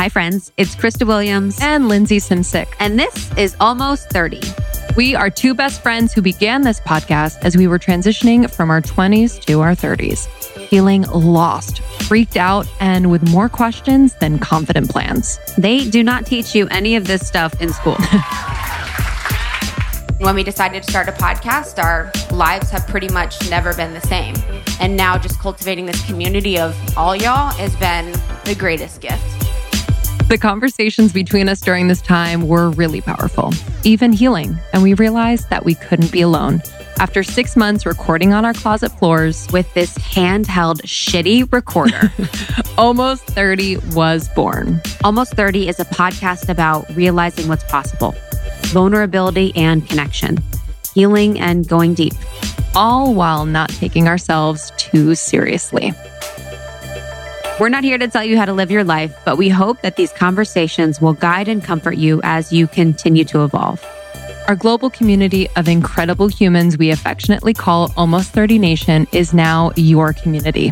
Hi, friends. It's Krista Williams and Lindsey Simcik. And this is Almost 30. We are two best friends who began this podcast as we were transitioning from our 20s to our 30s, feeling lost, freaked out, and with more questions than confident plans. They do not teach you any of this stuff in school. when we decided to start a podcast, our lives have pretty much never been the same. And now just cultivating this community of all y'all has been the greatest gift. The conversations between us during this time were really powerful, even healing, and we realized that we couldn't be alone. After six months recording on our closet floors with this handheld shitty recorder, Almost 30 was born. Almost 30 is a podcast about realizing what's possible, vulnerability and connection, healing and going deep, all while not taking ourselves too seriously. We're not here to tell you how to live your life, but we hope that these conversations will guide and comfort you as you continue to evolve. Our global community of incredible humans we affectionately call Almost 30 Nation is now your community.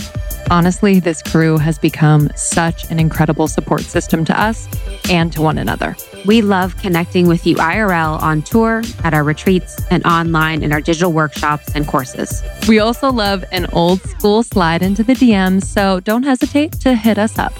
Honestly, this crew has become such an incredible support system to us and to one another. We love connecting with you IRL on tour, at our retreats, and online in our digital workshops and courses. We also love an old school slide into the DMs, so don't hesitate to hit us up.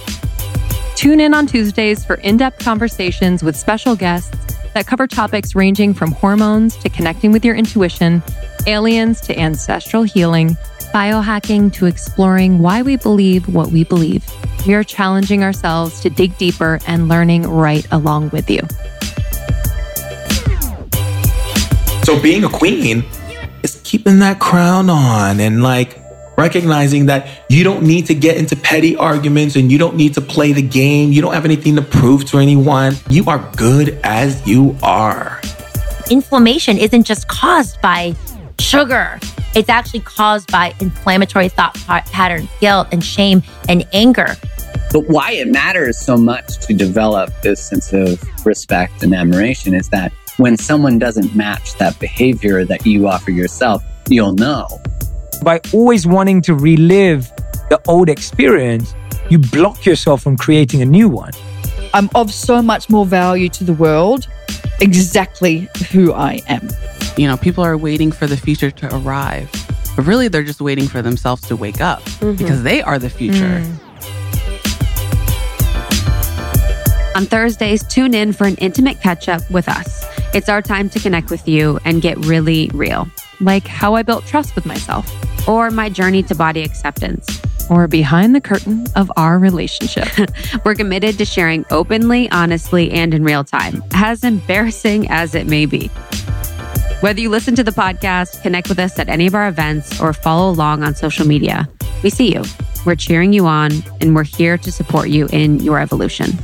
Tune in on Tuesdays for in depth conversations with special guests that cover topics ranging from hormones to connecting with your intuition, aliens to ancestral healing biohacking to exploring why we believe what we believe. We are challenging ourselves to dig deeper and learning right along with you. So, being a queen is keeping that crown on and like recognizing that you don't need to get into petty arguments and you don't need to play the game. You don't have anything to prove to anyone. You are good as you are. Inflammation isn't just caused by sugar it's actually caused by inflammatory thought patterns, guilt and shame and anger. But why it matters so much to develop this sense of respect and admiration is that when someone doesn't match that behavior that you offer yourself, you'll know. By always wanting to relive the old experience, you block yourself from creating a new one. I'm of so much more value to the world, exactly who I am. You know, people are waiting for the future to arrive, but really they're just waiting for themselves to wake up mm-hmm. because they are the future. Mm. On Thursdays, tune in for an intimate catch up with us. It's our time to connect with you and get really real. Like how I built trust with myself, or my journey to body acceptance, or behind the curtain of our relationship. We're committed to sharing openly, honestly, and in real time, as embarrassing as it may be. Whether you listen to the podcast, connect with us at any of our events, or follow along on social media, we see you. We're cheering you on, and we're here to support you in your evolution.